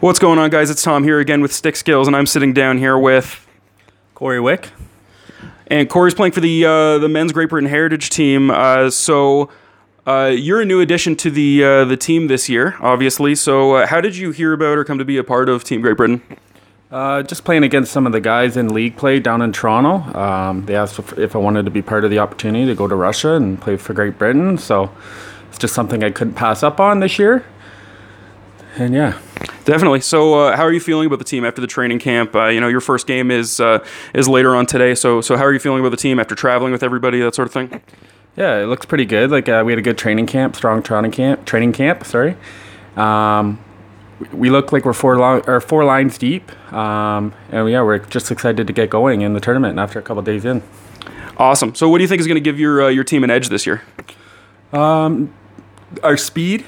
What's going on, guys? It's Tom here again with Stick Skills, and I'm sitting down here with. Corey Wick. And Corey's playing for the uh, the men's Great Britain Heritage team. Uh, so uh, you're a new addition to the uh, the team this year, obviously. So uh, how did you hear about or come to be a part of Team Great Britain? Uh, just playing against some of the guys in league play down in Toronto. Um, they asked if, if I wanted to be part of the opportunity to go to Russia and play for Great Britain. So it's just something I couldn't pass up on this year. And yeah. Definitely. So, uh, how are you feeling about the team after the training camp? Uh, you know, your first game is uh, is later on today. So, so how are you feeling about the team after traveling with everybody, that sort of thing? Yeah, it looks pretty good. Like uh, we had a good training camp, strong training camp. Training camp, sorry. Um, we look like we're four long, or four lines deep, um, and yeah, we're just excited to get going in the tournament after a couple days in. Awesome. So, what do you think is going to give your uh, your team an edge this year? Um, our speed,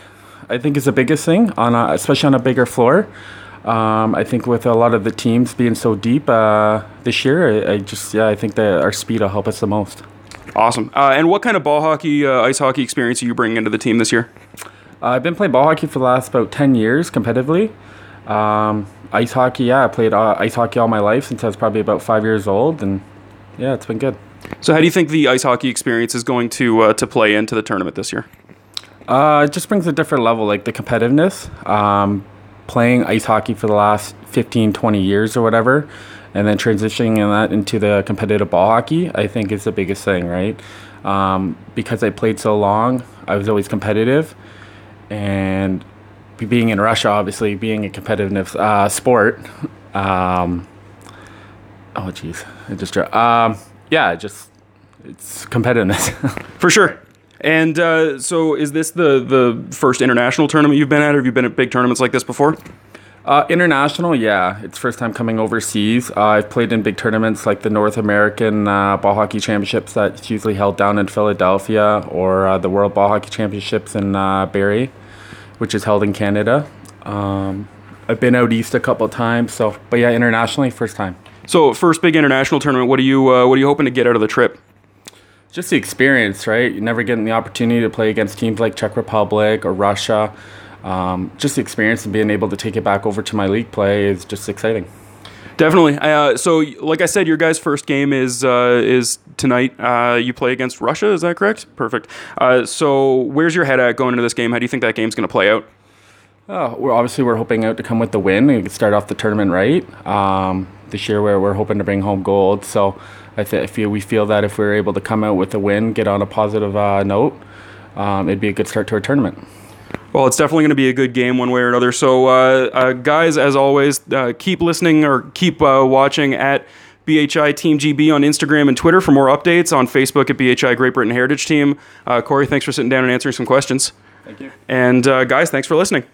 I think, is the biggest thing on, a, especially on a bigger floor. Um, I think with a lot of the teams being so deep uh, this year, I, I, just yeah, I think that our speed will help us the most. Awesome. Uh, and what kind of ball hockey, uh, ice hockey experience are you bringing into the team this year? Uh, I've been playing ball hockey for the last about ten years competitively. Um, ice hockey, yeah, I played uh, ice hockey all my life since I was probably about five years old, and yeah, it's been good. So, how do you think the ice hockey experience is going to uh, to play into the tournament this year? Uh, it just brings a different level, like the competitiveness. Um, playing ice hockey for the last 15, 20 years or whatever, and then transitioning that into the competitive ball hockey, I think is the biggest thing, right? Um, because I played so long, I was always competitive, and being in Russia, obviously, being a competitive uh, sport. Um, oh, jeez, I just um, yeah, just it's competitiveness for sure. And uh, so, is this the the first international tournament you've been at? Or have you been at big tournaments like this before? Uh, international, yeah. It's first time coming overseas. Uh, I've played in big tournaments like the North American uh, Ball Hockey Championships that's usually held down in Philadelphia, or uh, the World Ball Hockey Championships in uh, Barrie, which is held in Canada. Um, I've been out east a couple times, so but yeah, internationally, first time. So, first big international tournament. What are you uh, What are you hoping to get out of the trip? Just the experience, right? You never getting the opportunity to play against teams like Czech Republic or Russia. Um, just the experience and being able to take it back over to my league play is just exciting. Definitely. Uh, so, like I said, your guys' first game is uh, is tonight. Uh, you play against Russia. Is that correct? Perfect. Uh, so, where's your head at going into this game? How do you think that game's going to play out? Oh, we're obviously we're hoping out to come with the win and start off the tournament right. Um, this year, where we're hoping to bring home gold. So, I, th- I feel we feel that if we're able to come out with a win, get on a positive uh, note, um, it'd be a good start to our tournament. Well, it's definitely going to be a good game one way or another. So, uh, uh, guys, as always, uh, keep listening or keep uh, watching at BHI Team GB on Instagram and Twitter for more updates. On Facebook at BHI Great Britain Heritage Team. Uh, Corey, thanks for sitting down and answering some questions. Thank you. And uh, guys, thanks for listening.